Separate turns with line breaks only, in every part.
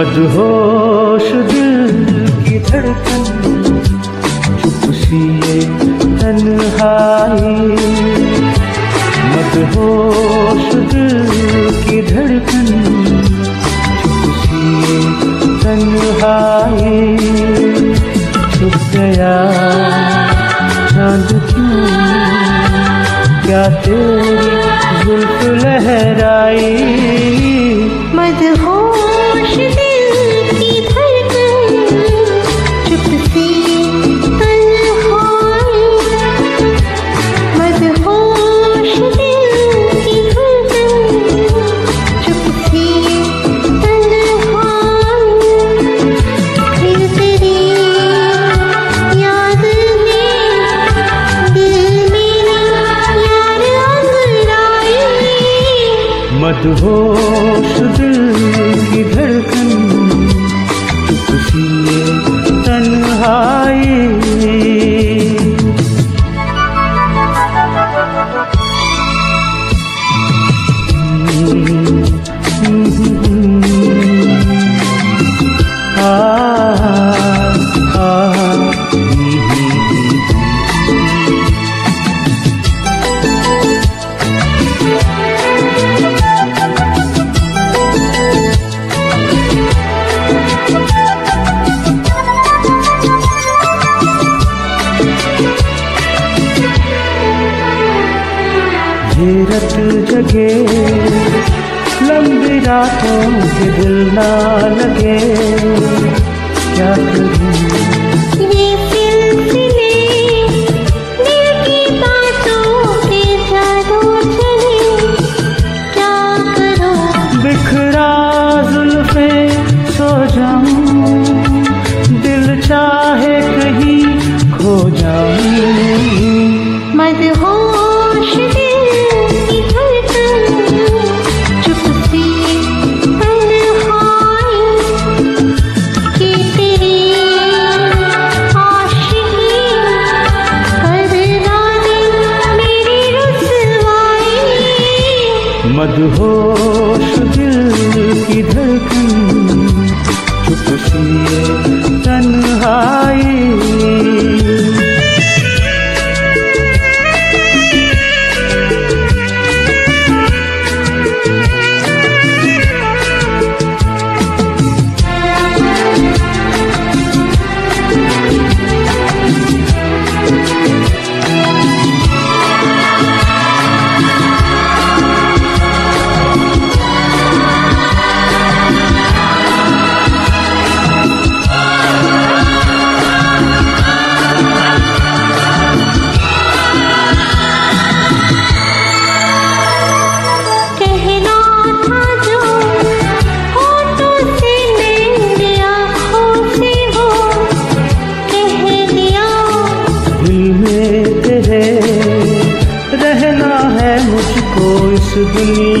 मदहोश दिल की धड़कन चुप सी ये तन्हाई। मदहोश दिल की धड़कन चुप सी ये तन्हाई। छुप गया चाँद क्यों? क्या तेरी जुल्फ लहराई?
मदहोश दिल की धड़कन चुप सी
ये रत जगे लंबी रातों के दिल ना लगे। क्या करूँ?
ये सिलसिले दिल की बातों के जादू चले। क्या करूँ?
बिखरा जुल्फे सो जाऊँ दिल चाहे कहीं खो जाऊँ।
मदहोश दिल की धड़कन।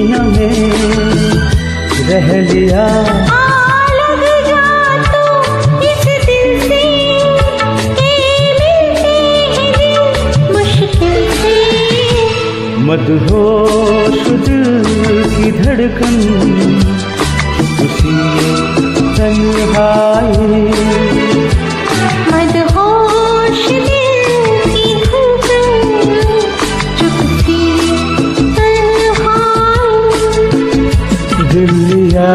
दुनिया में रह लिया।
तो इस दिल से ये मिलते हैं दिल मुश्किल से।
मदहोश दिल की धड़कन चुप तन्हाई
दिल
लिया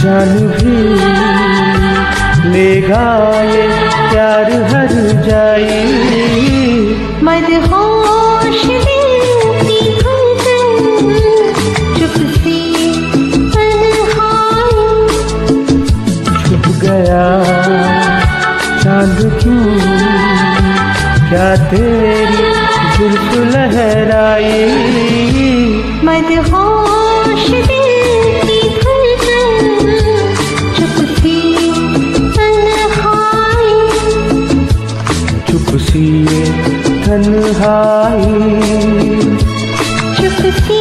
जान भी लेगा ये प्यार हर जाई
मदहोश चुप सी
छुप गया चाँद क्यों? क्या तेरी जुल्फ लहराई?
मदहोश
तन्हाई।
चुप सी